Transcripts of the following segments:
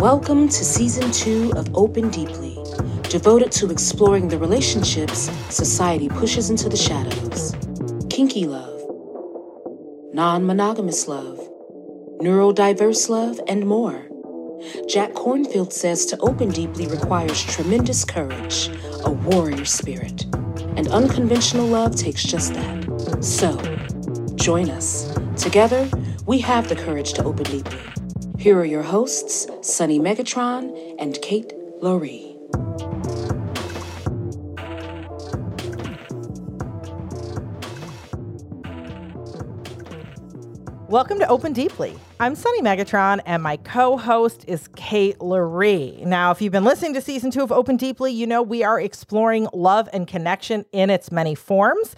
Welcome to season two of Open Deeply, devoted to exploring the relationships society pushes into the shadows kinky love, non monogamous love, neurodiverse love, and more. Jack Kornfield says to open deeply requires tremendous courage, a warrior spirit, and unconventional love takes just that. So, join us. Together, we have the courage to open deeply. Here are your hosts, Sunny Megatron and Kate Loree. Welcome to Open Deeply. I'm Sunny Megatron, and my co host is Kate Loree. Now, if you've been listening to season two of Open Deeply, you know we are exploring love and connection in its many forms.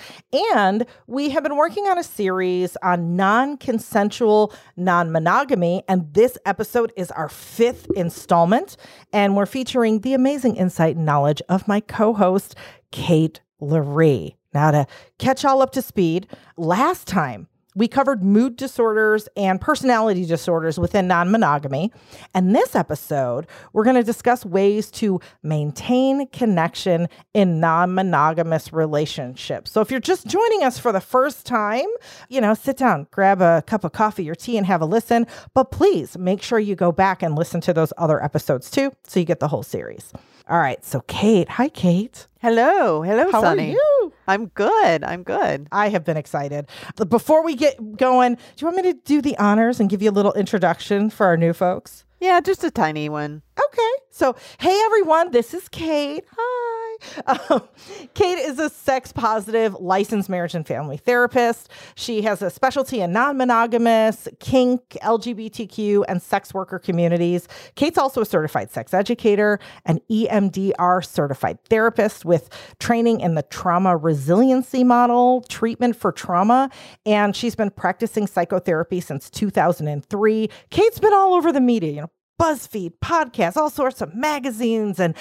And we have been working on a series on non consensual non monogamy. And this episode is our fifth installment. And we're featuring the amazing insight and knowledge of my co host, Kate Loree. Now, to catch all up to speed, last time we covered mood disorders and personality disorders within non monogamy. And this episode, we're going to discuss ways to maintain connection in non monogamous relationships. So if you're just joining us for the first time, you know, sit down, grab a cup of coffee or tea and have a listen. But please make sure you go back and listen to those other episodes too, so you get the whole series. All right. So, Kate, hi, Kate. Hello. Hello, How Sunny. are you? I'm good. I'm good. I have been excited. But Before we get going, do you want me to do the honors and give you a little introduction for our new folks? Yeah, just a tiny one. Okay. So, hey everyone, this is Kate. Hi. Um, Kate is a sex positive licensed marriage and family therapist. She has a specialty in non monogamous, kink, LGBTQ, and sex worker communities. Kate's also a certified sex educator, an E EMDR certified therapist with training in the trauma resiliency model, treatment for trauma, and she's been practicing psychotherapy since 2003. Kate's been all over the media, you know, BuzzFeed, podcasts, all sorts of magazines, and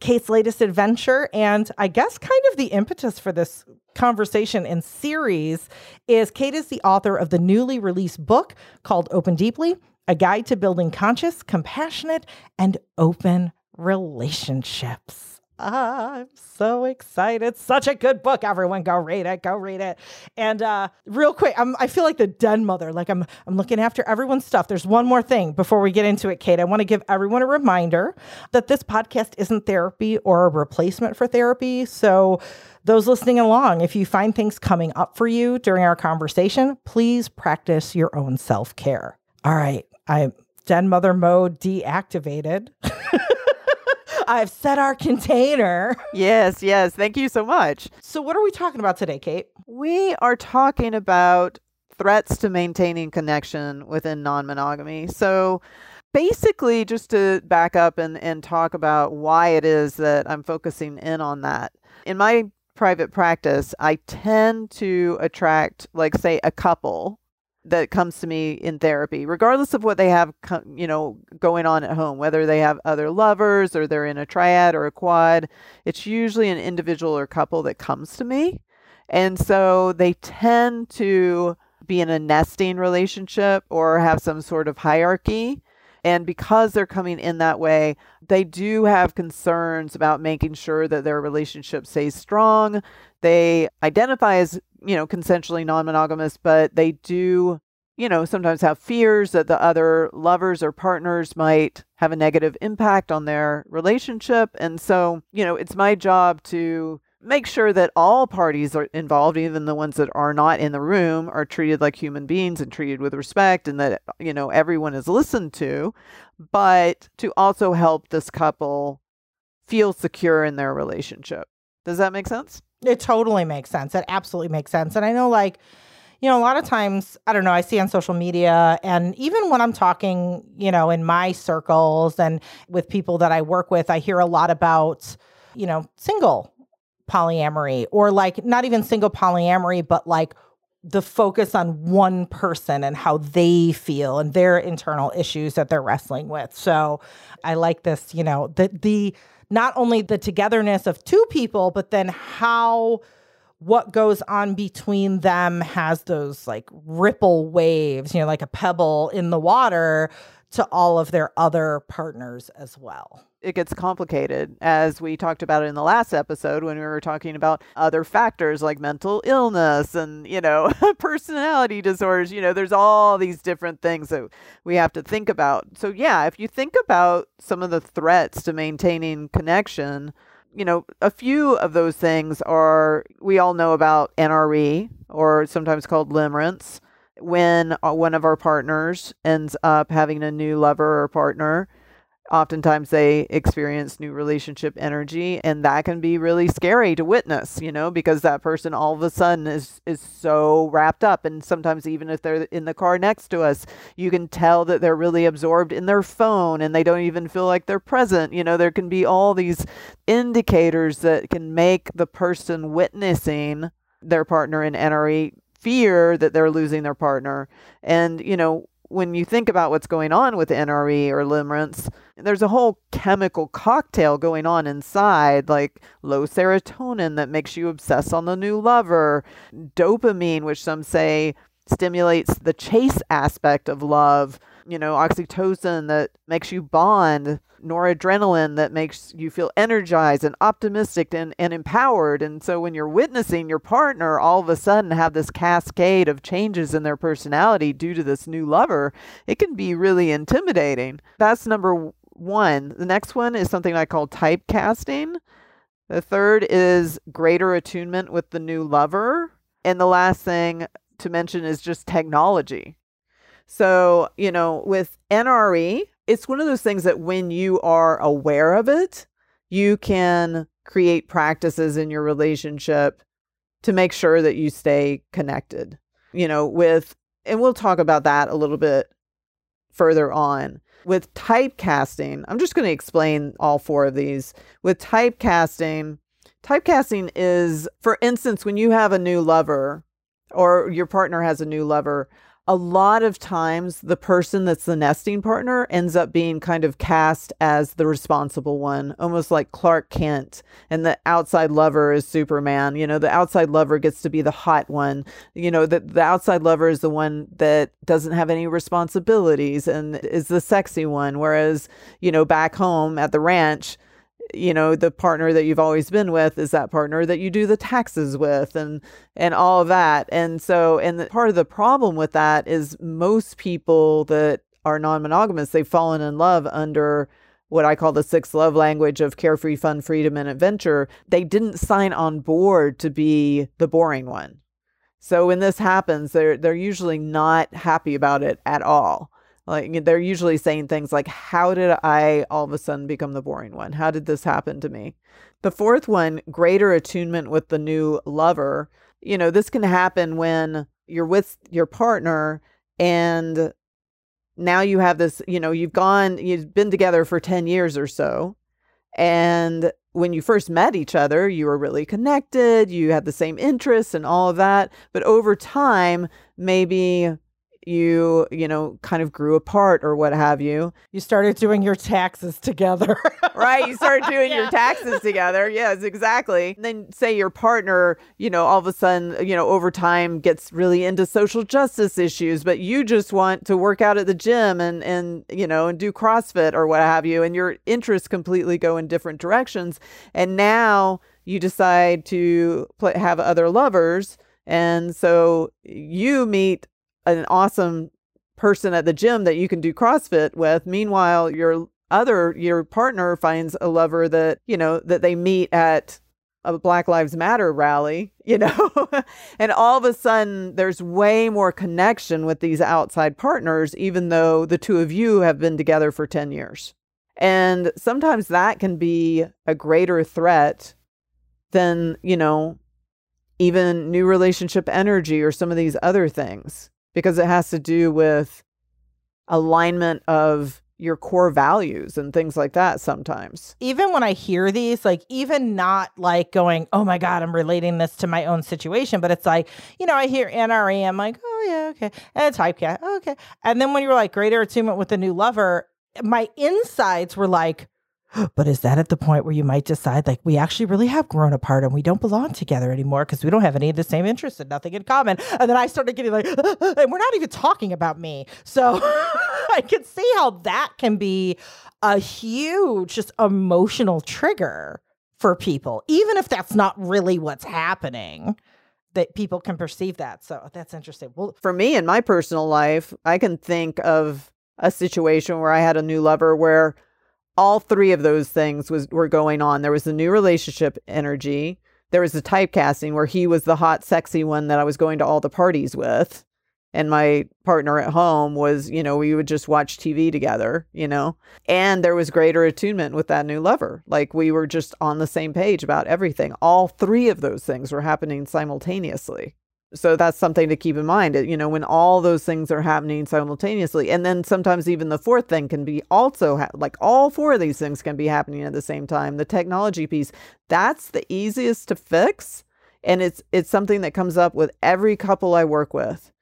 Kate's latest adventure. And I guess kind of the impetus for this conversation and series is Kate is the author of the newly released book called Open Deeply A Guide to Building Conscious, Compassionate, and Open Relationships. I'm so excited. Such a good book. Everyone go read it. Go read it. And uh real quick, I'm I feel like the den mother. Like I'm I'm looking after everyone's stuff. There's one more thing before we get into it, Kate. I want to give everyone a reminder that this podcast isn't therapy or a replacement for therapy. So those listening along, if you find things coming up for you during our conversation, please practice your own self-care. All right. I den mother mode deactivated. I've set our container. Yes, yes. Thank you so much. So, what are we talking about today, Kate? We are talking about threats to maintaining connection within non monogamy. So, basically, just to back up and, and talk about why it is that I'm focusing in on that. In my private practice, I tend to attract, like, say, a couple that comes to me in therapy regardless of what they have you know going on at home whether they have other lovers or they're in a triad or a quad it's usually an individual or couple that comes to me. And so they tend to be in a nesting relationship or have some sort of hierarchy and because they're coming in that way, they do have concerns about making sure that their relationship stays strong. They identify as, you know, consensually non monogamous, but they do, you know, sometimes have fears that the other lovers or partners might have a negative impact on their relationship. And so, you know, it's my job to make sure that all parties are involved, even the ones that are not in the room, are treated like human beings and treated with respect, and that, you know, everyone is listened to, but to also help this couple feel secure in their relationship. Does that make sense? It totally makes sense. It absolutely makes sense. And I know, like, you know, a lot of times, I don't know, I see on social media, and even when I'm talking, you know, in my circles and with people that I work with, I hear a lot about, you know, single polyamory or like not even single polyamory, but like the focus on one person and how they feel and their internal issues that they're wrestling with. So I like this, you know, the the not only the togetherness of two people, but then how what goes on between them has those like ripple waves, you know, like a pebble in the water to all of their other partners as well. It gets complicated, as we talked about in the last episode when we were talking about other factors like mental illness and, you know, personality disorders. You know, there's all these different things that we have to think about. So, yeah, if you think about some of the threats to maintaining connection, you know, a few of those things are we all know about NRE or sometimes called limerence when uh, one of our partners ends up having a new lover or partner oftentimes they experience new relationship energy and that can be really scary to witness you know because that person all of a sudden is is so wrapped up and sometimes even if they're in the car next to us you can tell that they're really absorbed in their phone and they don't even feel like they're present you know there can be all these indicators that can make the person witnessing their partner in NRE fear that they're losing their partner. And, you know, when you think about what's going on with NRE or limerence, there's a whole chemical cocktail going on inside, like low serotonin that makes you obsess on the new lover, dopamine, which some say stimulates the chase aspect of love, you know, oxytocin that makes you bond, noradrenaline that makes you feel energized and optimistic and, and empowered. And so when you're witnessing your partner all of a sudden have this cascade of changes in their personality due to this new lover, it can be really intimidating. That's number one. The next one is something I call typecasting. The third is greater attunement with the new lover. And the last thing to mention is just technology. So, you know, with NRE, it's one of those things that when you are aware of it, you can create practices in your relationship to make sure that you stay connected. You know, with, and we'll talk about that a little bit further on. With typecasting, I'm just going to explain all four of these. With typecasting, typecasting is, for instance, when you have a new lover or your partner has a new lover, a lot of times the person that's the nesting partner ends up being kind of cast as the responsible one, almost like Clark Kent, and the outside lover is Superman. You know, the outside lover gets to be the hot one. You know, the, the outside lover is the one that doesn't have any responsibilities and is the sexy one. Whereas, you know, back home at the ranch, you know the partner that you've always been with is that partner that you do the taxes with and and all of that. And so and the, part of the problem with that is most people that are non-monogamous they've fallen in love under what I call the sixth love language of carefree fun freedom and adventure. They didn't sign on board to be the boring one. So when this happens they're they're usually not happy about it at all like they're usually saying things like, How did I all of a sudden become the boring one? How did this happen to me? The fourth one, greater attunement with the new lover. You know, this can happen when you're with your partner and now you have this, you know, you've gone, you've been together for 10 years or so. And when you first met each other, you were really connected, you had the same interests and all of that. But over time, maybe you, you know, kind of grew apart or what have you. You started doing your taxes together. right. You started doing yeah. your taxes together. Yes, exactly. And then say your partner, you know, all of a sudden, you know, over time gets really into social justice issues, but you just want to work out at the gym and, and, you know, and do CrossFit or what have you. And your interests completely go in different directions. And now you decide to play, have other lovers. And so you meet an awesome person at the gym that you can do CrossFit with. Meanwhile, your other your partner finds a lover that, you know, that they meet at a Black Lives Matter rally, you know, and all of a sudden there's way more connection with these outside partners, even though the two of you have been together for 10 years. And sometimes that can be a greater threat than, you know, even new relationship energy or some of these other things because it has to do with alignment of your core values and things like that sometimes. Even when I hear these, like, even not like going, oh my God, I'm relating this to my own situation, but it's like, you know, I hear NRE, I'm like, oh yeah, okay. And typecast, oh, okay. And then when you're like greater attunement with a new lover, my insides were like, but is that at the point where you might decide like we actually really have grown apart and we don't belong together anymore because we don't have any of the same interests and nothing in common and then i started getting like and we're not even talking about me so I could see how that can be a huge, just emotional trigger for people, even if that's not really what's happening. That people can perceive that. So that's interesting. Well, for me in my personal life, I can think of a situation where I had a new lover where all three of those things was were going on. There was the new relationship energy. There was the typecasting where he was the hot, sexy one that I was going to all the parties with and my partner at home was, you know, we would just watch TV together, you know, and there was greater attunement with that new lover. Like we were just on the same page about everything. All three of those things were happening simultaneously. So that's something to keep in mind, you know, when all those things are happening simultaneously. And then sometimes even the fourth thing can be also ha- like all four of these things can be happening at the same time. The technology piece, that's the easiest to fix. And it's it's something that comes up with every couple I work with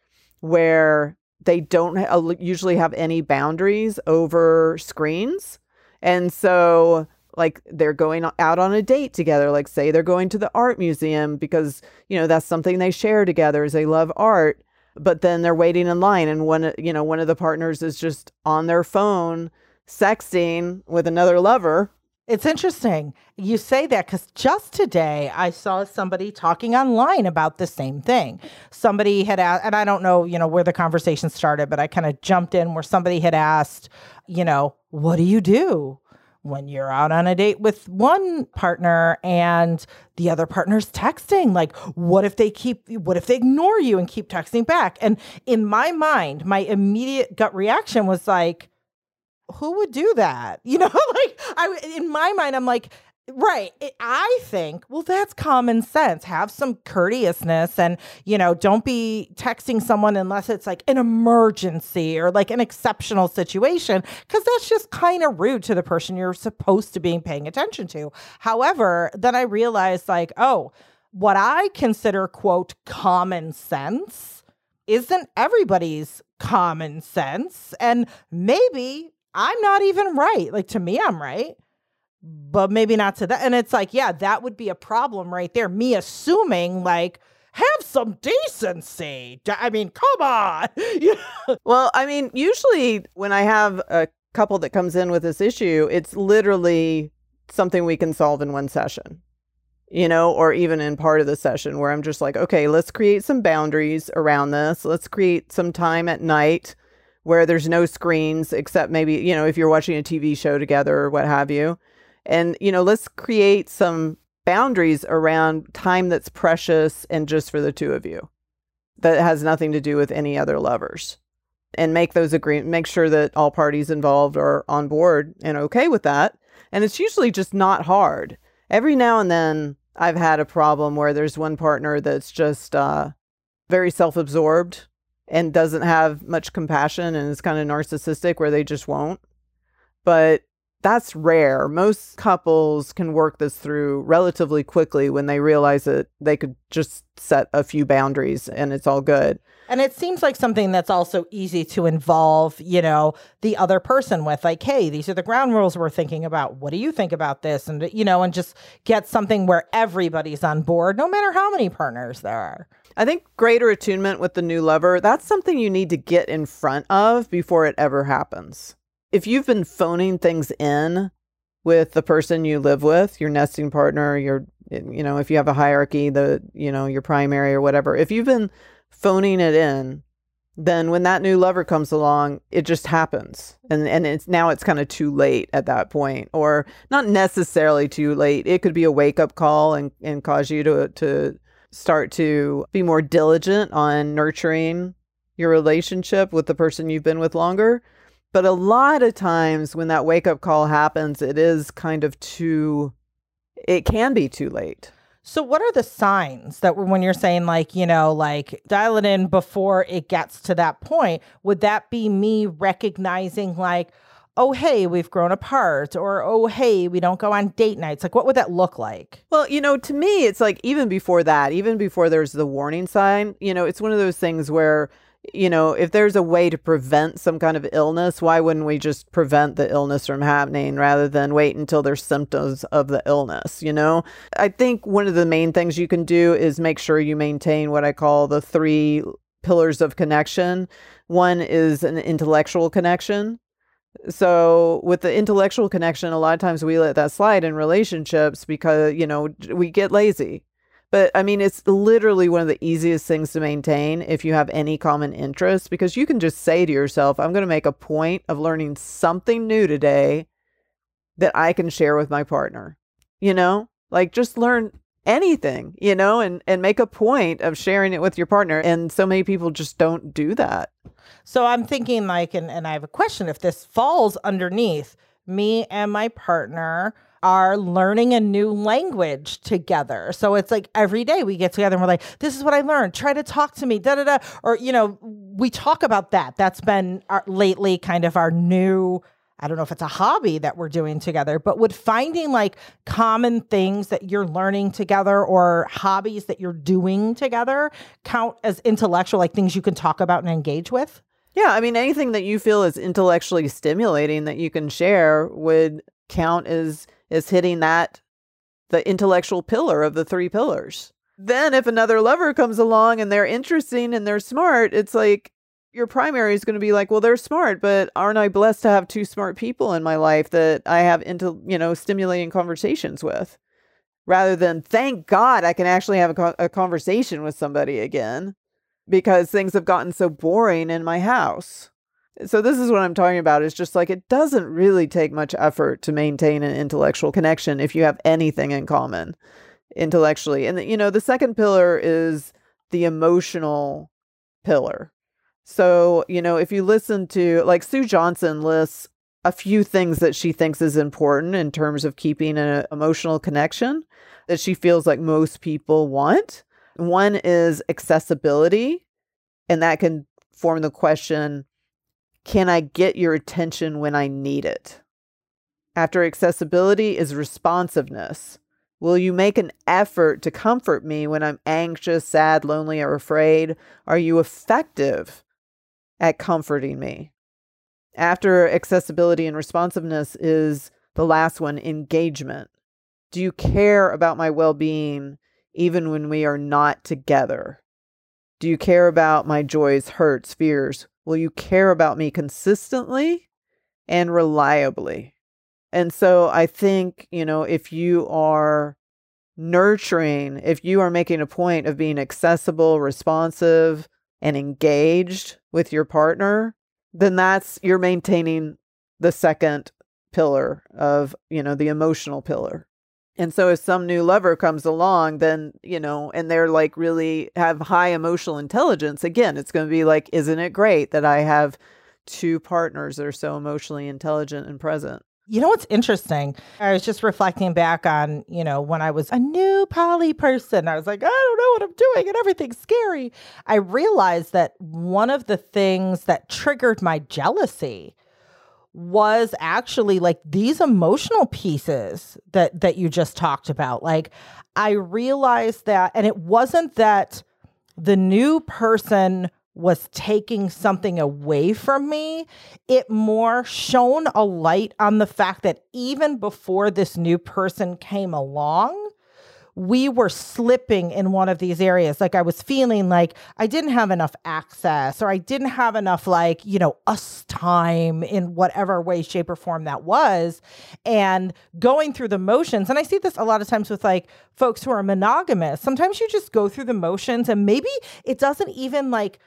where they don't usually have any boundaries over screens. And so like they're going out on a date together like say they're going to the art museum because you know that's something they share together is they love art but then they're waiting in line and one you know one of the partners is just on their phone sexting with another lover it's interesting you say that because just today I saw somebody talking online about the same thing. Somebody had asked, and I don't know, you know, where the conversation started, but I kind of jumped in where somebody had asked, you know, what do you do when you're out on a date with one partner and the other partner's texting? Like, what if they keep, what if they ignore you and keep texting back? And in my mind, my immediate gut reaction was like, who would do that? You know, like I in my mind, I'm like, right. I think, well, that's common sense. Have some courteousness, and you know, don't be texting someone unless it's like an emergency or like an exceptional situation, because that's just kind of rude to the person you're supposed to be paying attention to. However, then I realized, like, oh, what I consider quote common sense isn't everybody's common sense. And maybe I'm not even right. Like to me, I'm right, but maybe not to that. And it's like, yeah, that would be a problem right there. Me assuming like, have some decency. I mean, come on. well, I mean, usually when I have a couple that comes in with this issue, it's literally something we can solve in one session, you know, or even in part of the session where I'm just like, okay, let's create some boundaries around this. Let's create some time at night where there's no screens except maybe, you know, if you're watching a TV show together or what have you. And, you know, let's create some boundaries around time that's precious and just for the two of you that has nothing to do with any other lovers and make those agreements, make sure that all parties involved are on board and okay with that. And it's usually just not hard. Every now and then I've had a problem where there's one partner that's just uh, very self absorbed and doesn't have much compassion and is kind of narcissistic where they just won't. But that's rare. Most couples can work this through relatively quickly when they realize that they could just set a few boundaries and it's all good. And it seems like something that's also easy to involve, you know, the other person with like, hey, these are the ground rules we're thinking about. What do you think about this? And, you know, and just get something where everybody's on board, no matter how many partners there are. I think greater attunement with the new lover, that's something you need to get in front of before it ever happens. If you've been phoning things in with the person you live with, your nesting partner, your you know, if you have a hierarchy, the you know, your primary or whatever. If you've been phoning it in, then when that new lover comes along, it just happens. And and it's now it's kind of too late at that point or not necessarily too late. It could be a wake-up call and and cause you to to start to be more diligent on nurturing your relationship with the person you've been with longer. But a lot of times when that wake up call happens, it is kind of too, it can be too late. So, what are the signs that when you're saying, like, you know, like dial it in before it gets to that point? Would that be me recognizing, like, oh, hey, we've grown apart, or oh, hey, we don't go on date nights? Like, what would that look like? Well, you know, to me, it's like even before that, even before there's the warning sign, you know, it's one of those things where, you know, if there's a way to prevent some kind of illness, why wouldn't we just prevent the illness from happening rather than wait until there's symptoms of the illness? You know, I think one of the main things you can do is make sure you maintain what I call the three pillars of connection. One is an intellectual connection. So, with the intellectual connection, a lot of times we let that slide in relationships because, you know, we get lazy. But I mean, it's literally one of the easiest things to maintain if you have any common interest because you can just say to yourself, I'm going to make a point of learning something new today that I can share with my partner. You know, like just learn anything, you know, and and make a point of sharing it with your partner. And so many people just don't do that. So I'm thinking like and and I have a question if this falls underneath me and my partner are learning a new language together. So it's like every day we get together and we're like, this is what I learned. Try to talk to me, da da da. Or, you know, we talk about that. That's been our, lately kind of our new I don't know if it's a hobby that we're doing together, but would finding like common things that you're learning together or hobbies that you're doing together count as intellectual, like things you can talk about and engage with? Yeah, I mean, anything that you feel is intellectually stimulating that you can share would count as as hitting that the intellectual pillar of the three pillars. Then if another lover comes along and they're interesting and they're smart, it's like your primary is going to be like, well, they're smart, but aren't I blessed to have two smart people in my life that I have into, you know, stimulating conversations with? Rather than thank God I can actually have a, a conversation with somebody again because things have gotten so boring in my house. So this is what I'm talking about. is just like it doesn't really take much effort to maintain an intellectual connection if you have anything in common intellectually. And you know, the second pillar is the emotional pillar. So, you know, if you listen to like Sue Johnson lists a few things that she thinks is important in terms of keeping an emotional connection that she feels like most people want. One is accessibility, and that can form the question can I get your attention when I need it? After accessibility is responsiveness. Will you make an effort to comfort me when I'm anxious, sad, lonely, or afraid? Are you effective at comforting me? After accessibility and responsiveness is the last one engagement. Do you care about my well being even when we are not together? Do you care about my joys, hurts, fears? Will you care about me consistently and reliably? And so I think, you know, if you are nurturing, if you are making a point of being accessible, responsive, and engaged with your partner, then that's you're maintaining the second pillar of, you know, the emotional pillar. And so if some new lover comes along, then, you know, and they're like really have high emotional intelligence, again, it's going to be like, isn't it great that I have two partners that are so emotionally intelligent and present? You know what's interesting? I was just reflecting back on, you know, when I was a new poly person, I was like, I don't know what I'm doing and everything's scary. I realized that one of the things that triggered my jealousy was actually like these emotional pieces that that you just talked about. Like i realized that and it wasn't that the new person was taking something away from me. It more shone a light on the fact that even before this new person came along we were slipping in one of these areas. Like I was feeling like I didn't have enough access or I didn't have enough, like, you know, us time in whatever way, shape, or form that was. And going through the motions. And I see this a lot of times with like folks who are monogamous. Sometimes you just go through the motions and maybe it doesn't even like,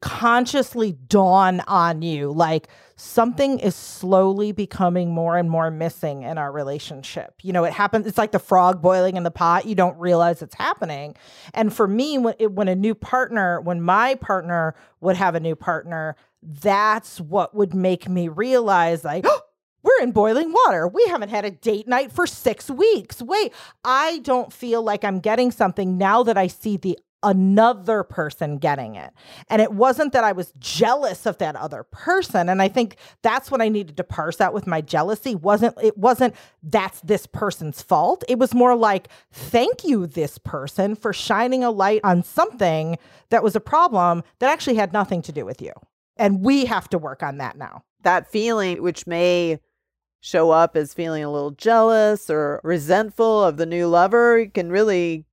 consciously dawn on you like something is slowly becoming more and more missing in our relationship. You know, it happens it's like the frog boiling in the pot, you don't realize it's happening. And for me when it, when a new partner, when my partner would have a new partner, that's what would make me realize like we're in boiling water. We haven't had a date night for six weeks. Wait, I don't feel like I'm getting something now that I see the another person getting it. And it wasn't that I was jealous of that other person. And I think that's what I needed to parse out with my jealousy. Wasn't it wasn't that's this person's fault. It was more like, thank you, this person, for shining a light on something that was a problem that actually had nothing to do with you. And we have to work on that now. That feeling, which may show up as feeling a little jealous or resentful of the new lover, can really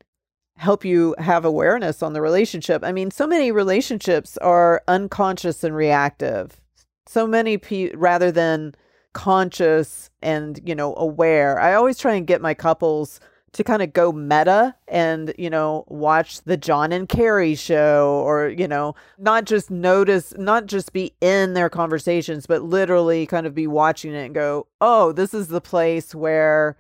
help you have awareness on the relationship. I mean, so many relationships are unconscious and reactive. So many pe- rather than conscious and, you know, aware. I always try and get my couples to kind of go meta and, you know, watch the John and Carrie show or, you know, not just notice, not just be in their conversations, but literally kind of be watching it and go, oh, this is the place where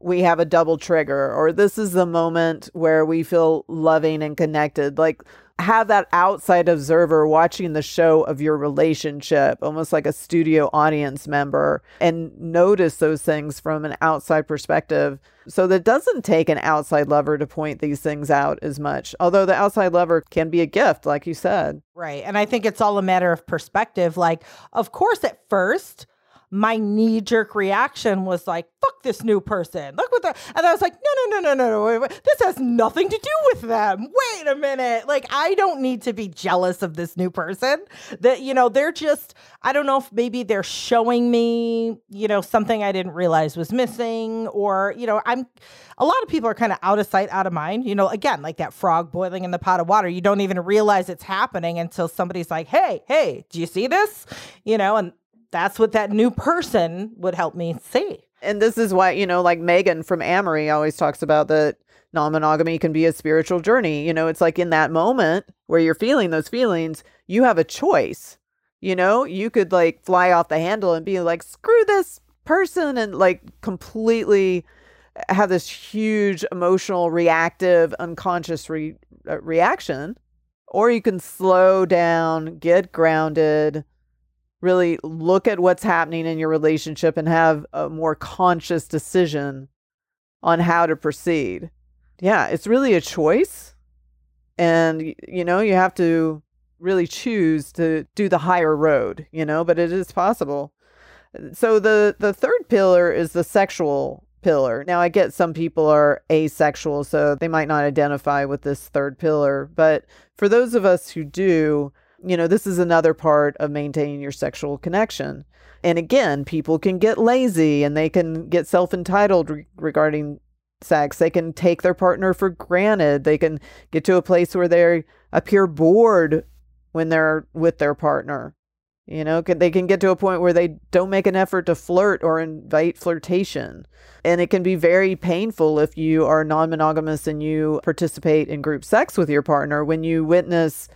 we have a double trigger or this is the moment where we feel loving and connected. Like, have that outside observer watching the show of your relationship, almost like a studio audience member, and notice those things from an outside perspective. So that doesn't take an outside lover to point these things out as much. Although the outside lover can be a gift, like you said. Right. And I think it's all a matter of perspective. Like, of course, at first, my knee jerk reaction was like, fuck this new person. Look what the, and I was like, no, no, no, no, no, no, this has nothing to do with them. Wait a minute. Like, I don't need to be jealous of this new person that, you know, they're just, I don't know if maybe they're showing me, you know, something I didn't realize was missing or, you know, I'm, a lot of people are kind of out of sight, out of mind. You know, again, like that frog boiling in the pot of water. You don't even realize it's happening until somebody's like, hey, hey, do you see this? You know, and that's what that new person would help me see. And this is why, you know, like Megan from Amory always talks about that non monogamy can be a spiritual journey. You know, it's like in that moment where you're feeling those feelings, you have a choice. You know, you could like fly off the handle and be like, screw this person and like completely have this huge emotional, reactive, unconscious re- uh, reaction. Or you can slow down, get grounded, really look at what's happening in your relationship and have a more conscious decision on how to proceed. Yeah, it's really a choice. And, you know, you have to really choose to do the higher road, you know, but it is possible. So the the third pillar is the sexual pillar. Now I get some people are asexual so they might not identify with this third pillar, but for those of us who do, you know, this is another part of maintaining your sexual connection. And again, people can get lazy and they can get self entitled re- regarding sex. They can take their partner for granted. They can get to a place where they appear bored when they're with their partner. You know, they can get to a point where they don't make an effort to flirt or invite flirtation. And it can be very painful if you are non monogamous and you participate in group sex with your partner when you witness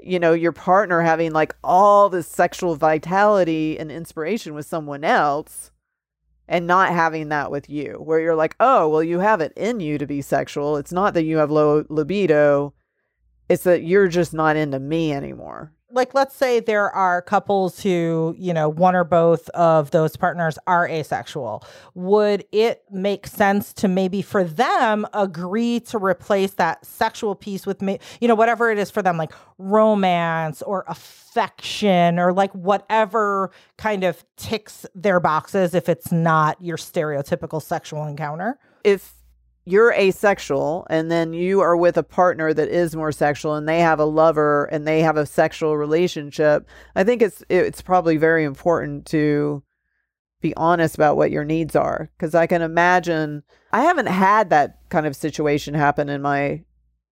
you know, your partner having like all this sexual vitality and inspiration with someone else and not having that with you, where you're like, oh, well, you have it in you to be sexual. It's not that you have low libido, it's that you're just not into me anymore like let's say there are couples who you know one or both of those partners are asexual. Would it make sense to maybe for them agree to replace that sexual piece with me you know whatever it is for them like romance or affection or like whatever kind of ticks their boxes if it's not your stereotypical sexual encounter? If you're asexual and then you are with a partner that is more sexual and they have a lover and they have a sexual relationship i think it's it's probably very important to be honest about what your needs are. Because i can imagine i haven't had that kind of situation happen in my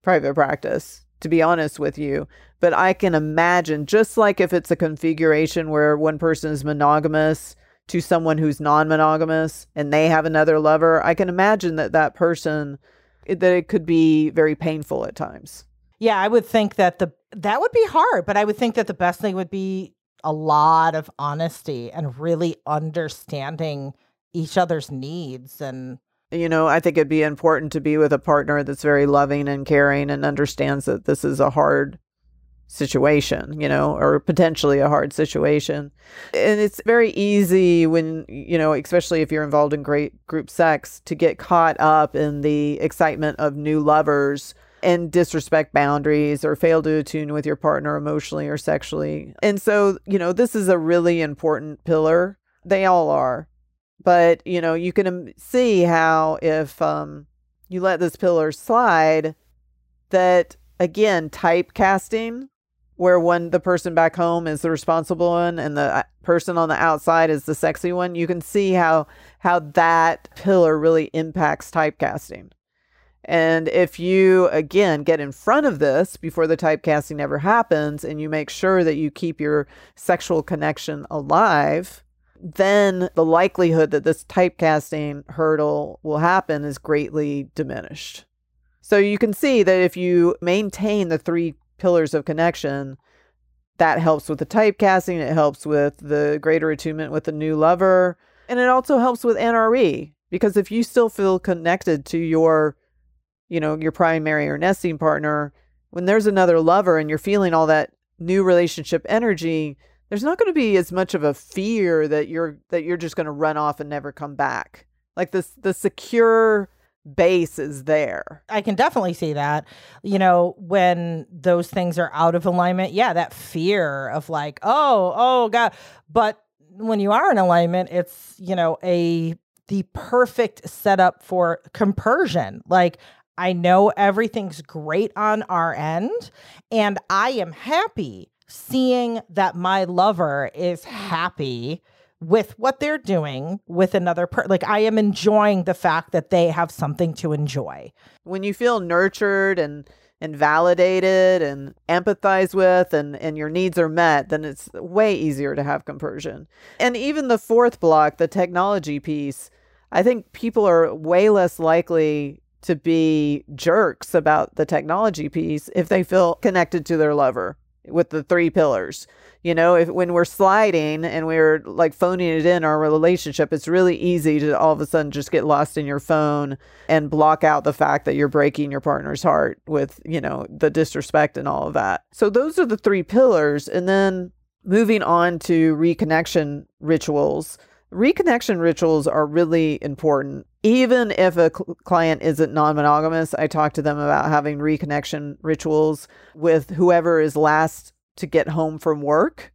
private practice to be honest with you but i can imagine just like if it's a configuration where one person is monogamous to someone who's non-monogamous and they have another lover, I can imagine that that person that it could be very painful at times. Yeah, I would think that the that would be hard, but I would think that the best thing would be a lot of honesty and really understanding each other's needs and you know, I think it'd be important to be with a partner that's very loving and caring and understands that this is a hard situation, you know, or potentially a hard situation. And it's very easy when, you know, especially if you're involved in great group sex, to get caught up in the excitement of new lovers and disrespect boundaries or fail to attune with your partner emotionally or sexually. And so, you know, this is a really important pillar. They all are. But, you know, you can see how if um, you let this pillar slide, that again, typecasting where when the person back home is the responsible one and the uh, person on the outside is the sexy one you can see how how that pillar really impacts typecasting And if you, again, get in front of this before the typecasting ever happens and you make sure that you keep your sexual connection alive, then the likelihood that this typecasting hurdle will happen is greatly diminished. So you can see that if you maintain the three pillars of connection, that helps with the typecasting, it helps with the greater attunement with the new lover, and it also helps with NRE because if you still feel connected to your you know, your primary or nesting partner, when there's another lover and you're feeling all that new relationship energy, there's not going to be as much of a fear that you're that you're just going to run off and never come back. Like this the secure base is there. I can definitely see that. You know, when those things are out of alignment, yeah, that fear of like, oh, oh god. But when you are in alignment, it's, you know, a the perfect setup for compersion. Like I know everything's great on our end, and I am happy seeing that my lover is happy with what they're doing with another person. Like I am enjoying the fact that they have something to enjoy. When you feel nurtured and and validated and empathized with and and your needs are met, then it's way easier to have compersion. And even the fourth block, the technology piece, I think people are way less likely to be jerks about the technology piece if they feel connected to their lover with the three pillars. You know, if when we're sliding and we're like phoning it in our relationship, it's really easy to all of a sudden just get lost in your phone and block out the fact that you're breaking your partner's heart with, you know, the disrespect and all of that. So those are the three pillars. And then moving on to reconnection rituals reconnection rituals are really important. Even if a cl- client isn't non monogamous, I talk to them about having reconnection rituals with whoever is last to get home from work,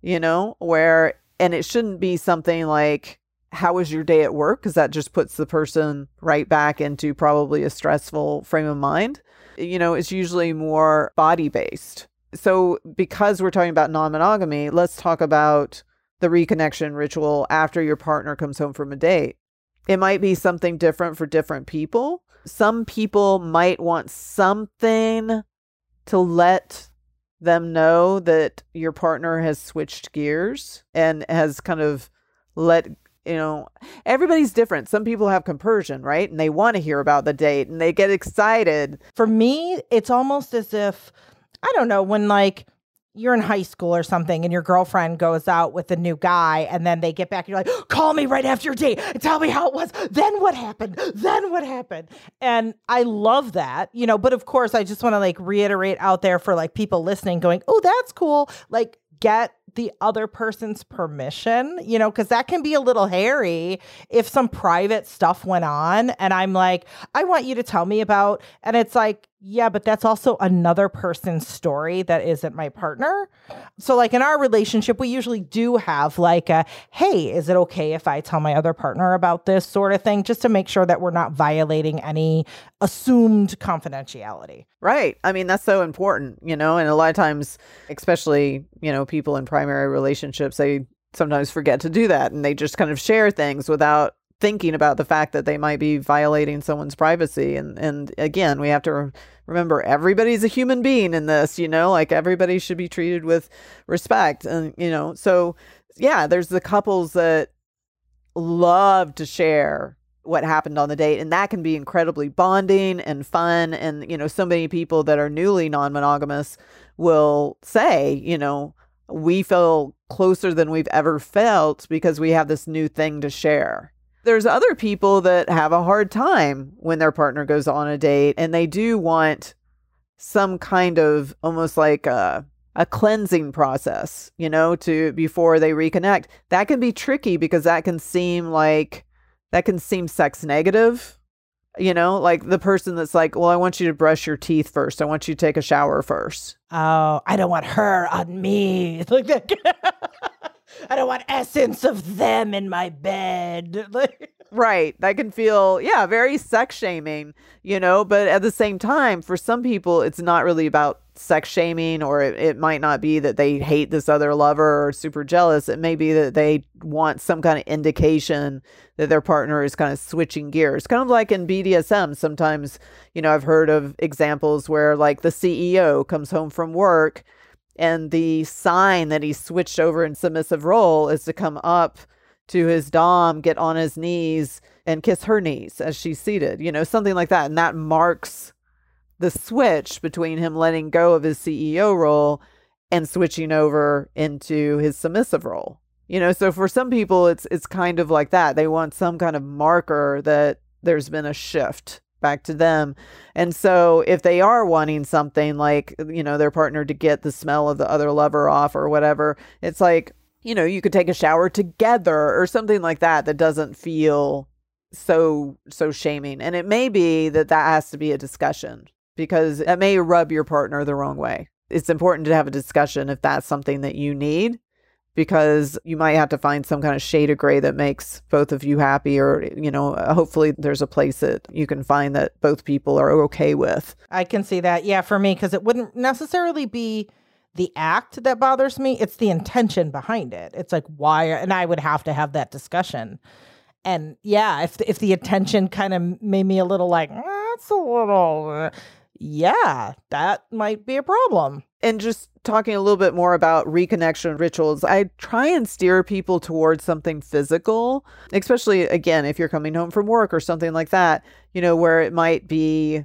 you know, where, and it shouldn't be something like, how was your day at work? Because that just puts the person right back into probably a stressful frame of mind. You know, it's usually more body based. So, because we're talking about non monogamy, let's talk about the reconnection ritual after your partner comes home from a date. It might be something different for different people. Some people might want something to let them know that your partner has switched gears and has kind of let you know everybody's different. Some people have compersion right? And they want to hear about the date and they get excited. For me it's almost as if i don't know when like you're in high school or something and your girlfriend goes out with a new guy and then they get back and you're like call me right after your date and tell me how it was. Then what happened? Then what happened? And i love that you know but of course i just want to like reiterate out there for like people listening going oh that's cool. Like get the other person's permission, you know, because that can be a little hairy if some private stuff went on and I'm like, I want you to tell me about, and it's like, yeah, but that's also another person's story that isn't my partner. So, like in our relationship, we usually do have like a, hey, is it okay if I tell my other partner about this sort of thing, just to make sure that we're not violating any assumed confidentiality. Right. I mean, that's so important, you know, and a lot of times, especially, you know, people in primary relationships, they sometimes forget to do that and they just kind of share things without thinking about the fact that they might be violating someone's privacy. And and again we have to re- remember everybody's a human being in this you know like everybody should be treated with respect. And you know so yeah there's the couples that love to share what happened on the date. And that can be incredibly bonding and fun. And you know so many people that are newly non-monogamous will say you know we feel closer than we've ever felt because we have this new thing to share there's other people that have a hard time when their partner goes on a date and they do want some kind of almost like a a cleansing process, you know, to before they reconnect. That can be tricky because that can seem like that can seem sex negative. You know, like the person that's like, "Well, I want you to brush your teeth first. I want you to take a shower first. Oh, I don't want her on me. It's Like that. I don't want essence of them in my bed. Right. That can feel, yeah, very sex shaming, you know, but at the same time, for some people, it's not really about sex shaming, or it, it might not be that they hate this other lover or super jealous. It may be that they want some kind of indication that their partner is kind of switching gears. Kind of like in BDSM, sometimes, you know, I've heard of examples where like the CEO comes home from work and the sign that he switched over in submissive role is to come up to his dom, get on his knees, and kiss her knees as she's seated, you know, something like that. And that marks the switch between him letting go of his CEO role and switching over into his submissive role. You know, so for some people it's it's kind of like that. They want some kind of marker that there's been a shift back to them. And so if they are wanting something like, you know, their partner to get the smell of the other lover off or whatever, it's like, you know, you could take a shower together or something like that that doesn't feel so so shaming. And it may be that that has to be a discussion because it may rub your partner the wrong way. It's important to have a discussion if that's something that you need because you might have to find some kind of shade of gray that makes both of you happy or you know hopefully there's a place that you can find that both people are okay with I can see that. Yeah, for me, because it wouldn't necessarily be the act that bothers me, it's the intention behind it. It's like, why? And I would have to have that discussion. And yeah, if, if the attention kind of made me a little like, that's a little, uh," yeah, that might be a problem. and just talking a little bit more about reconnection rituals, I try and steer people towards something physical, especially again, if you're coming home from work or something like that, you know, where it might be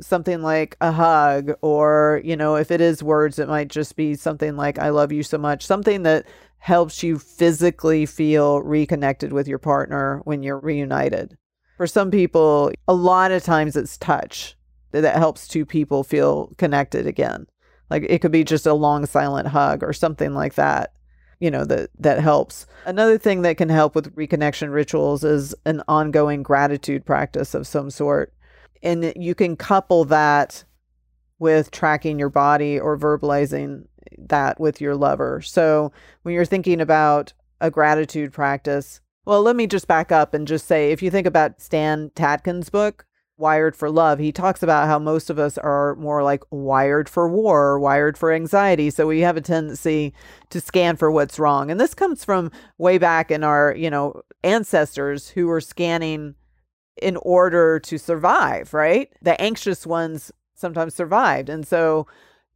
something like a hug, or, you know, if it is words, it might just be something like, I love you so much, something that helps you physically feel reconnected with your partner when you're reunited. For some people, a lot of times it's touch that helps two people feel connected again. Like it could be just a long silent hug or something like that. You know, that that helps. Another thing that can help with reconnection rituals is an ongoing gratitude practice of some sort. And you can couple that with tracking your body or verbalizing that with your lover. So when you're thinking about a gratitude practice, well, let me just back up and just say if you think about Stan Tatkin's book, Wired for Love, he talks about how most of us are more like wired for war, wired for anxiety. So we have a tendency to scan for what's wrong. And this comes from way back in our, you know, ancestors who were scanning in order to survive, right? The anxious ones sometimes survived. And so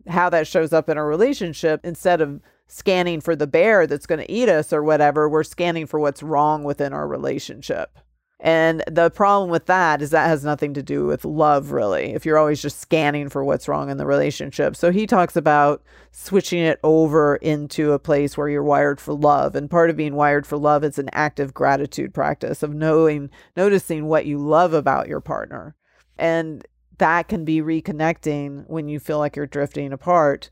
how that shows up in a relationship instead of scanning for the bear that's going to eat us or whatever, we're scanning for what's wrong within our relationship. And the problem with that is that has nothing to do with love, really, if you're always just scanning for what's wrong in the relationship. So he talks about switching it over into a place where you're wired for love. And part of being wired for love is an active gratitude practice of knowing, noticing what you love about your partner. And that can be reconnecting when you feel like you're drifting apart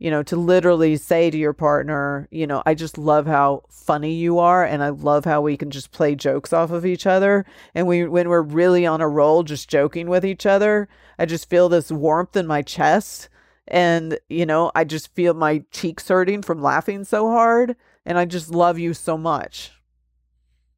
you know, to literally say to your partner, you know, I just love how funny you are and I love how we can just play jokes off of each other. And we when we're really on a roll just joking with each other, I just feel this warmth in my chest and you know, I just feel my cheeks hurting from laughing so hard and I just love you so much.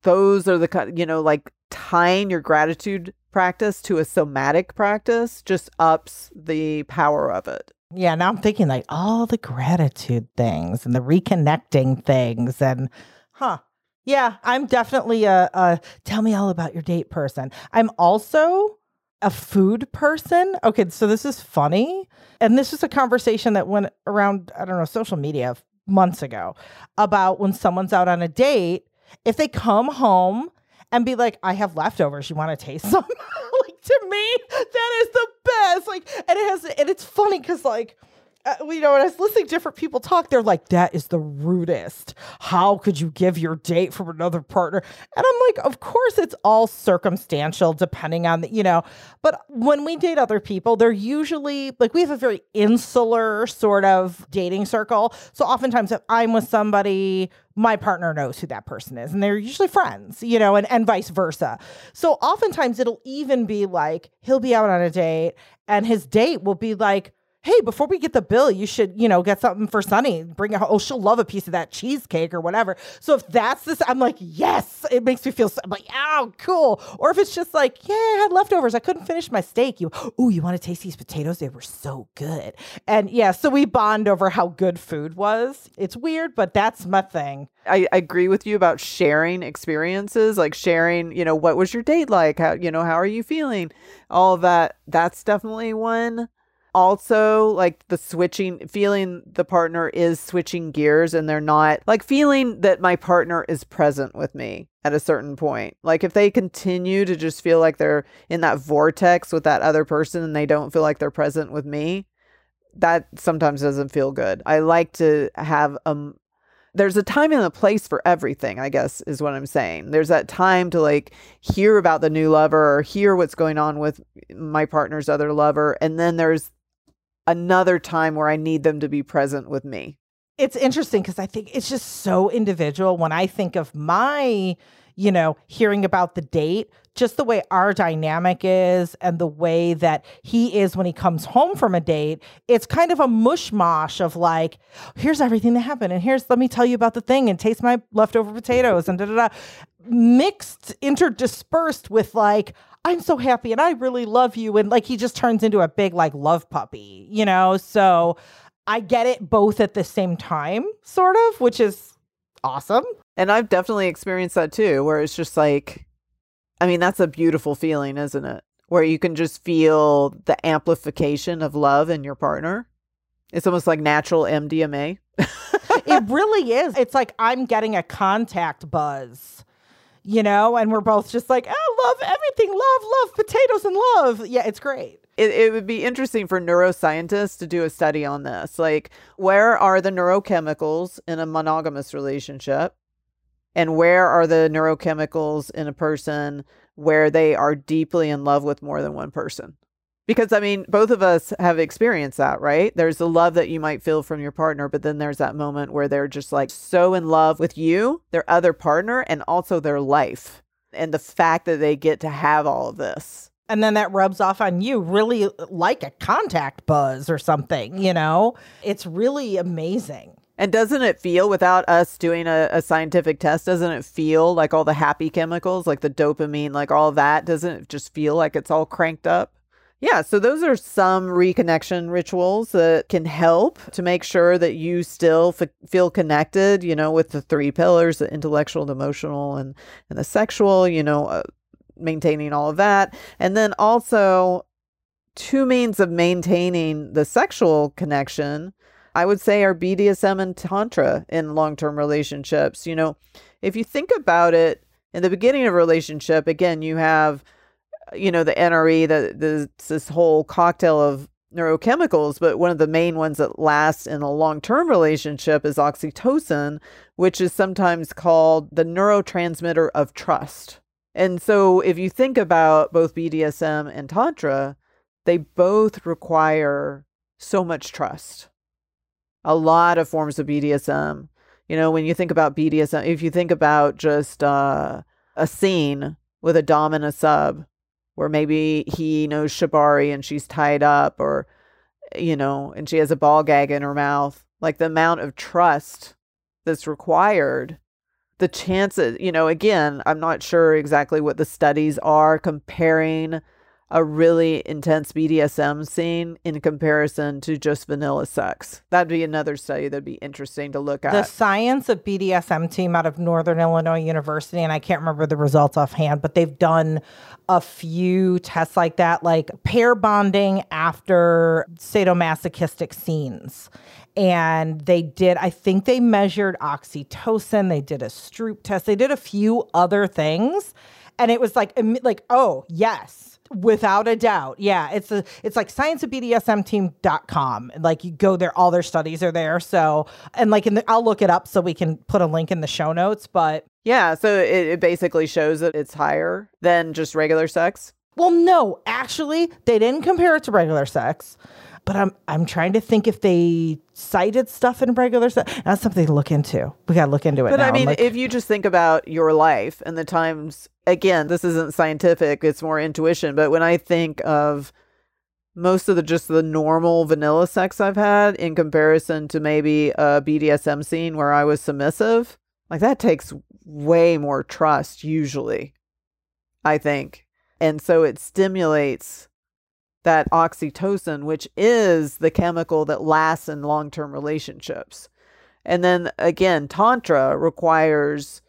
Those are the you know, like tying your gratitude practice to a somatic practice just ups the power of it. Yeah, now I'm thinking like all the gratitude things and the reconnecting things and huh. Yeah, I'm definitely a, a tell me all about your date person. I'm also a food person. Okay, so this is funny. And this is a conversation that went around, I don't know, social media months ago about when someone's out on a date, if they come home and be like, I have leftovers, you want to taste some? like to me, that is the best. Like, and it has, and it's funny because like, uh, you know, when I was listening to different people talk, they're like, that is the rudest. How could you give your date from another partner? And I'm like, of course, it's all circumstantial depending on the, you know, but when we date other people, they're usually like, we have a very insular sort of dating circle. So oftentimes, if I'm with somebody, my partner knows who that person is, and they're usually friends, you know, and, and vice versa. So oftentimes, it'll even be like, he'll be out on a date, and his date will be like, hey, before we get the bill, you should, you know, get something for Sunny. Bring her. Oh, she'll love a piece of that cheesecake or whatever. So if that's this, I'm like, yes, it makes me feel so, I'm like, oh, cool. Or if it's just like, yeah, I had leftovers. I couldn't finish my steak. You, oh, you want to taste these potatoes? They were so good. And yeah, so we bond over how good food was. It's weird, but that's my thing. I, I agree with you about sharing experiences, like sharing, you know, what was your date like? How, you know, how are you feeling? All that. That's definitely one also like the switching feeling the partner is switching gears and they're not like feeling that my partner is present with me at a certain point like if they continue to just feel like they're in that vortex with that other person and they don't feel like they're present with me that sometimes doesn't feel good i like to have um there's a time and a place for everything, I guess is what I'm saying. There's that time to like hear about the new lover or hear what's going on with my partner's other lover. And then there's another time where I need them to be present with me. It's interesting because I think it's just so individual. When I think of my, you know, hearing about the date, just the way our dynamic is and the way that he is when he comes home from a date, it's kind of a mushmash of like, here's everything that happened. And here's, let me tell you about the thing and taste my leftover potatoes and da da da. Mixed, interdispersed with like, I'm so happy and I really love you. And like he just turns into a big like love puppy, you know? So I get it both at the same time, sort of, which is awesome. And I've definitely experienced that too, where it's just like, I mean, that's a beautiful feeling, isn't it? Where you can just feel the amplification of love in your partner. It's almost like natural MDMA. it really is. It's like I'm getting a contact buzz you know, and we're both just like, oh, love everything, love, love potatoes and love. Yeah, it's great. It, it would be interesting for neuroscientists to do a study on this. Like, where are the neurochemicals in a monogamous relationship? And where are the neurochemicals in a person where they are deeply in love with more than one person? Because I mean, both of us have experienced that, right? There's the love that you might feel from your partner, but then there's that moment where they're just like so in love with you, their other partner, and also their life and the fact that they get to have all of this. And then that rubs off on you really uh, like a contact buzz or something, you know? It's really amazing. And doesn't it feel, without us doing a, a, scientific test, doesn't it feel like all the happy chemicals, like the dopamine, like all that, doesn't it just feel like it's all cranked up? Yeah, so those are some reconnection rituals that can help to make sure that you still f- feel connected, you know, with the three pillars, the intellectual, the emotional, and, and the sexual, you know, uh, maintaining all of that. And then also two means of maintaining the sexual connection, I would say are BDSM and Tantra in long term relationships. You know, if you think about it, in the beginning of a relationship, again, you have you know, the NRE, the, the this whole cocktail of neurochemicals, but one of the main ones that lasts in a long term relationship is oxytocin, which is sometimes called the neurotransmitter of trust. And so, if you think about both BDSM and Tantra, they both require so much trust. A lot of forms of BDSM. You know, when you think about BDSM, if you think about just uh, a scene with a dom and a sub, where maybe he knows Shibari and she's tied up or you know and she has a ball gag in her mouth like the amount of trust that's required the chances you know again i'm not sure exactly what the studies are comparing a really intense BDSM scene in comparison to just vanilla sex. That'd be another study that'd be interesting to look at. The Science of BDSM team out of Northern Illinois University, and I can't remember the results offhand, but they've done a few tests like that, like pair bonding after sadomasochistic scenes and they did i think they measured oxytocin they did a stroop test they did a few other things and it was like like oh yes Without a doubt. Yeah. It's a it's like scienceofbdsmteam.com. Like you go there, all their studies are there. So and like in the I'll look it up so we can put a link in the show notes. But yeah, so it, it basically shows that it's higher than just regular sex. Well, no, actually, they didn't compare it to regular sex but I'm I'm trying to think if they cited stuff in regular sex. That's something to look into. We got to look into it. But now. I mean, like, if you just think about your life and the times, again, this isn't scientific; it's more intuition. But when I think of most of the just the normal vanilla sex I've had in comparison to maybe a BDSM scene where I was submissive. Like that takes way more trust usually, I think. And so it stimulates that oxytocin, which is the chemical that lasts in long term relationships. And then again, Tantra requires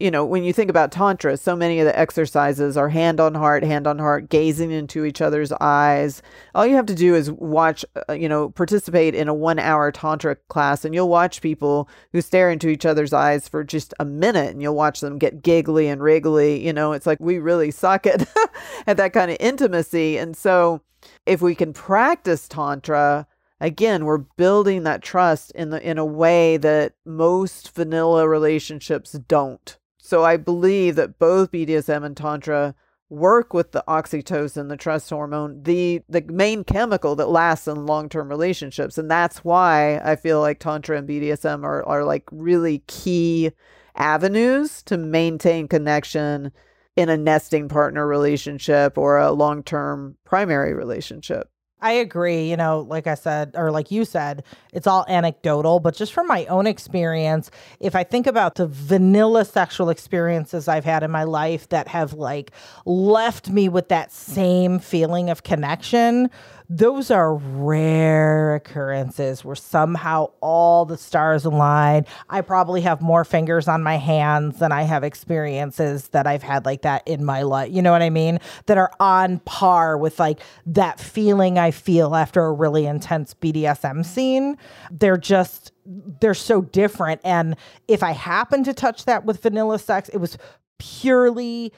you know, when you think about Tantra, so many of the exercises are hand on heart, hand on heart, gazing into each other's eyes. All you have to do is watch, uh, you know, participate in a one hour Tantra class, and you'll watch people who stare into each other's eyes for just a minute, and you'll watch them get giggly and wriggly. You know, it's like we really suck at, at that kind of intimacy. And so, if we can practice Tantra, again we're building that trust in the in a way that most vanilla relationships don't so i believe that both bdsm and tantra work with the oxytocin the trust hormone the the main chemical that lasts in long-term relationships. And that's why i feel like tantra and bdsm are, are like really key avenues to maintain connection in a nesting partner relationship or a long-term primary relationship I agree. You know, like I said, or like you said, it's all anecdotal, but just from my own experience, if I think about the vanilla sexual experiences I've had in my life that have like left me with that same feeling of connection, those are rare occurrences where somehow all the stars align. I probably have more fingers on my hands than I have experiences that I've had like that in my life. You know what I mean? That are on par with like that feeling I feel after a really intense BDSM scene. They're just they're so different and if I happen to touch that with vanilla sex, it was purely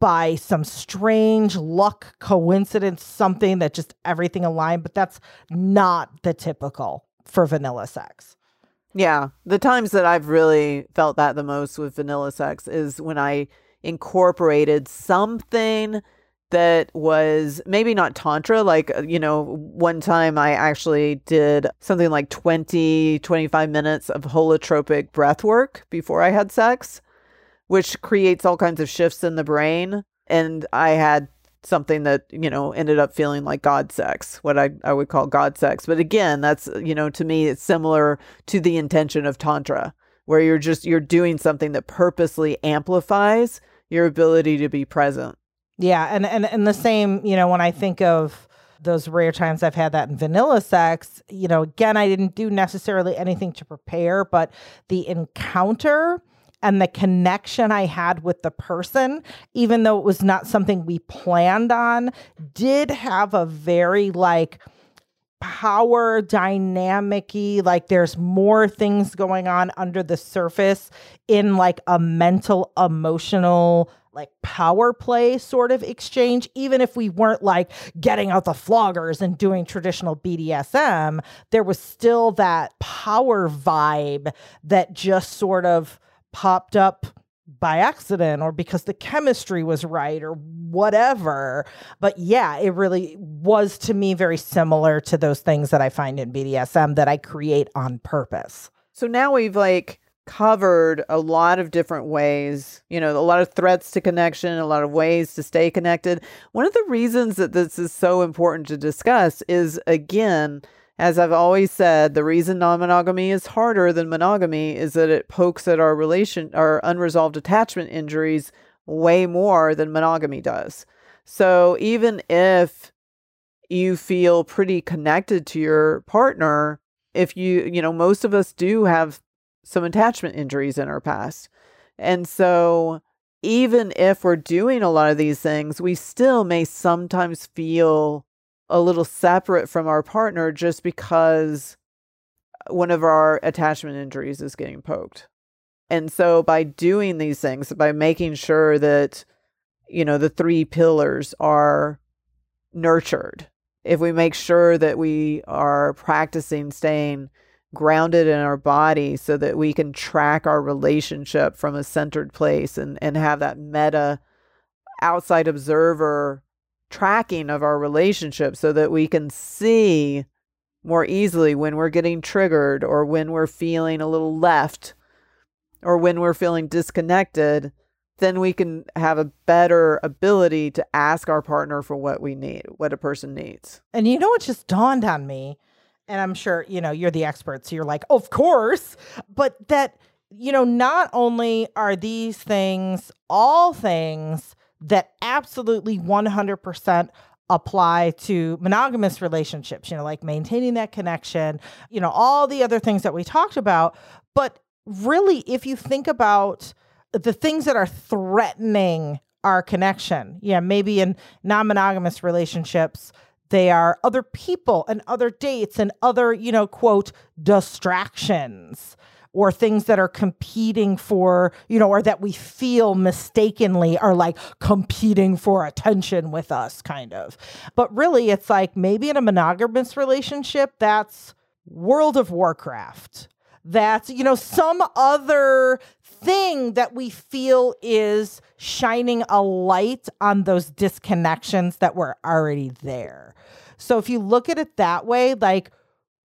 by some strange luck coincidence, something that just everything aligned, but that's not the typical for vanilla sex. Yeah. The times that I've really felt that the most with vanilla sex is when I incorporated something that was maybe not tantra like uh, you know one time i actually did something like 20 25 minutes of holotropic breath work before i had sex which creates all kinds of shifts in the brain. And I had something that, you know, ended up feeling like God sex, what I, I would call God sex. But again, that's, you know, to me, it's similar to the intention of Tantra, where you're just, you're doing something that purposely amplifies your ability to be present. Yeah. And, and, and the same, you know, when I think of, those rare times I've had that in vanilla sex, you know, again, I didn't do necessarily anything to prepare, but the encounter and the connection I had with the person, even though it was not something we planned on, did have a very like power dynamic like there's more things going on under the surface in like a mental emotional like power play sort of exchange even if we weren't like getting out the floggers and doing traditional BDSM there was still that power vibe that just sort of popped up by accident or because the chemistry was right or whatever. But yeah, it really was to me very similar to those things that I find in BDSM that I create on purpose. So now we've like covered a lot of different ways, you know, a lot of threats to connection, a lot of ways to stay connected. One of the reasons that this is so important to discuss is again, as I've always said, the reason non-monogamy is harder than monogamy is that it pokes at our relation our unresolved attachment injuries way more than monogamy does. So even if you feel pretty connected to your partner, if you, you know, most of us do have some attachment injuries in our past. And so even if we're doing a lot of these things, we still may sometimes feel a little separate from our partner just because uh, one of our attachment injuries is getting poked. And so by doing these things, by making sure that, you know, the three pillars are nurtured, if we make sure that we are practicing staying grounded in our body so that we can track our relationship from a centered place and, and have that meta outside observer tracking of our relationship so that we can see more easily when we're getting triggered or when we're feeling a little left or when we're feeling disconnected, then we can have a better ability to ask our partner for what we need, what a person needs. And you know what just dawned on me? And I'm sure, you know, you're the expert, so you're like, of course. But that, you know, not only are these things all things that absolutely 100% apply to monogamous relationships, you know, like maintaining that connection, you know, all the other things that we talked about. But really, if you think about the things that are threatening our connection, yeah, maybe in non monogamous relationships, they are other people and other dates and other, you know, quote, distractions or things that are competing for, you know, or that we feel mistakenly are like competing for attention with us, kind of. But really, it's like maybe in a monogamous relationship, that's World of Warcraft. That's, you know, some other thing that we feel is shining a light on those disconnections that were already there. So if you look at it that way, like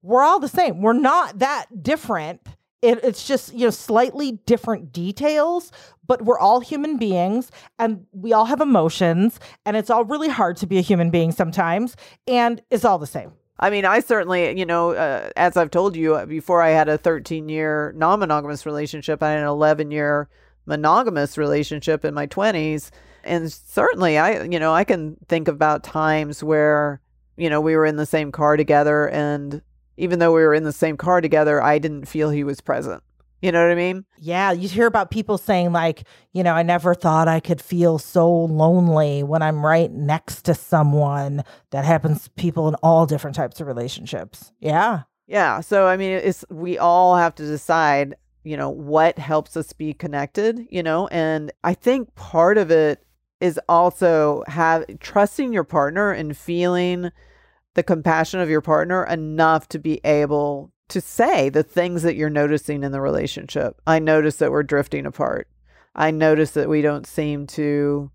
we're all the same. We're not that different it, it's just you know slightly different details but we're all human beings and we all have emotions and it's all really hard to be a human being sometimes and it's all the same I mean, I certainly, you know, uh, as I've told you uh, before, I had a 13 year non monogamous relationship. I had an 11 year monogamous relationship in my 20s. And certainly, I, you know, I can think about times where, you know, we were in the same car together and even though we were in the same car together, I didn't feel he was present. You know what I mean? Yeah, you hear about people saying like, you know, I never thought I could feel so lonely when I'm right next to someone. That happens to people in all different types of relationships. Yeah. Yeah, so I mean, it's we all have to decide, you know, what helps us be connected, you know, and I think part of it is also have trusting your partner and feeling the compassion of your partner enough to be able to say the things that you're noticing in the relationship. I notice that we're drifting apart. I notice that we don't seem to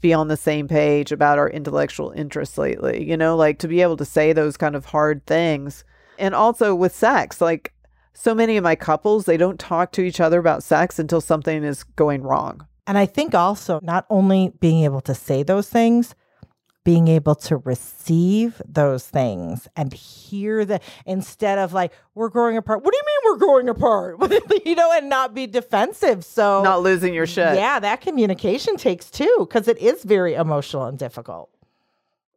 be on the same page about our intellectual interests lately. You know, like to be able to say those kind of hard things. And also with sex, like so many of my couples, they don't talk to each other about sex until something is going wrong. And I think also not only being able to say those things, being able to receive those things and hear the instead of like we're growing apart. What do you mean we're growing apart? You know and not be defensive. So not losing your shit. Yeah that communication takes too because it is very emotional and difficult.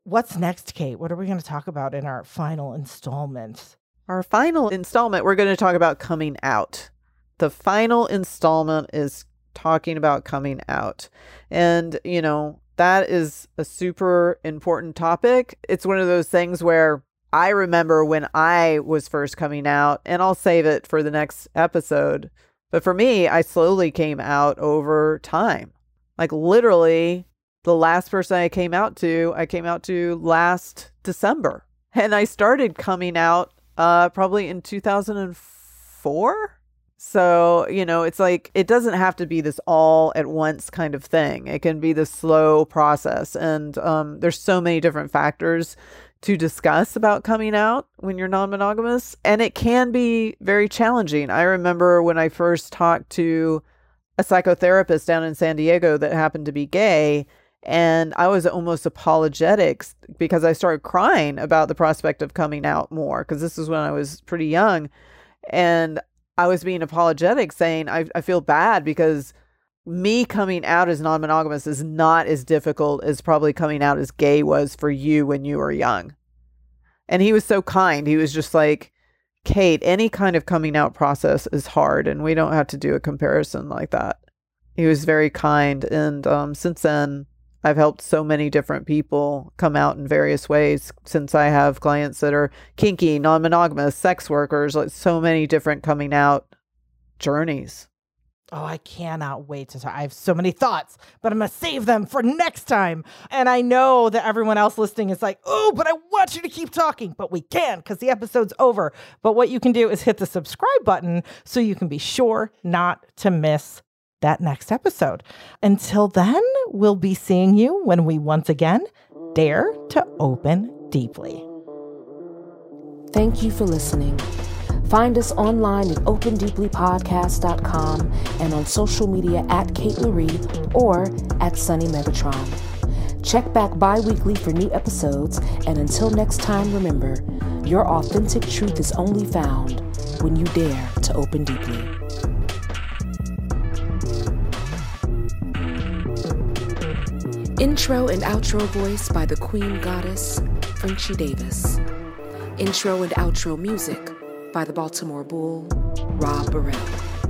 What's next kate? What are we going to talk about in our final installment? Our final installment we're going to talk about coming out. The final installment is talking about coming out. And you know that is a super important topic. It's one of those things where I remember when I was first coming out, and I'll save it for the next episode. But for me, I slowly came out over time. Like literally, the last person I came out to, I came out to last December. And I started coming out uh, probably in 2004. So, you know, it's like it doesn't have to be this all at once kind of thing. It can be the slow process. And um, there's so many different factors to discuss about coming out when you're non monogamous. And it can be very challenging. I remember when I first talked to a psychotherapist down in San Diego that happened to be gay. And I was almost apologetic because I started crying about the prospect of coming out more because this is when I was pretty young. And I was being apologetic, saying I, I feel bad because me coming out as non monogamous is not as difficult as probably coming out as gay was for you when you were young. And he was so kind. He was just like, Kate, any kind of coming out process is hard, and we don't have to do a comparison like that. He was very kind. And um, since then, I've helped so many different people come out in various ways since I have clients that are kinky, non monogamous, sex workers, like so many different coming out journeys. Oh, I cannot wait to talk. I have so many thoughts, but I'm going to save them for next time. And I know that everyone else listening is like, oh, but I want you to keep talking. But we can because the episode's over. But what you can do is hit the subscribe button so you can be sure not to miss that next episode. Until then, we'll be seeing you when we once again dare to open deeply. Thank you for listening. Find us online at opendeeplypodcast.com and on social media at Kate Marie or at Sunny Megatron. Check back bi weekly for new episodes, and until next time, remember your authentic truth is only found when you dare to open deeply. Intro and outro voice by the Queen Goddess, Frenchie Davis. Intro and outro music by the Baltimore Bull, Rob Burrell.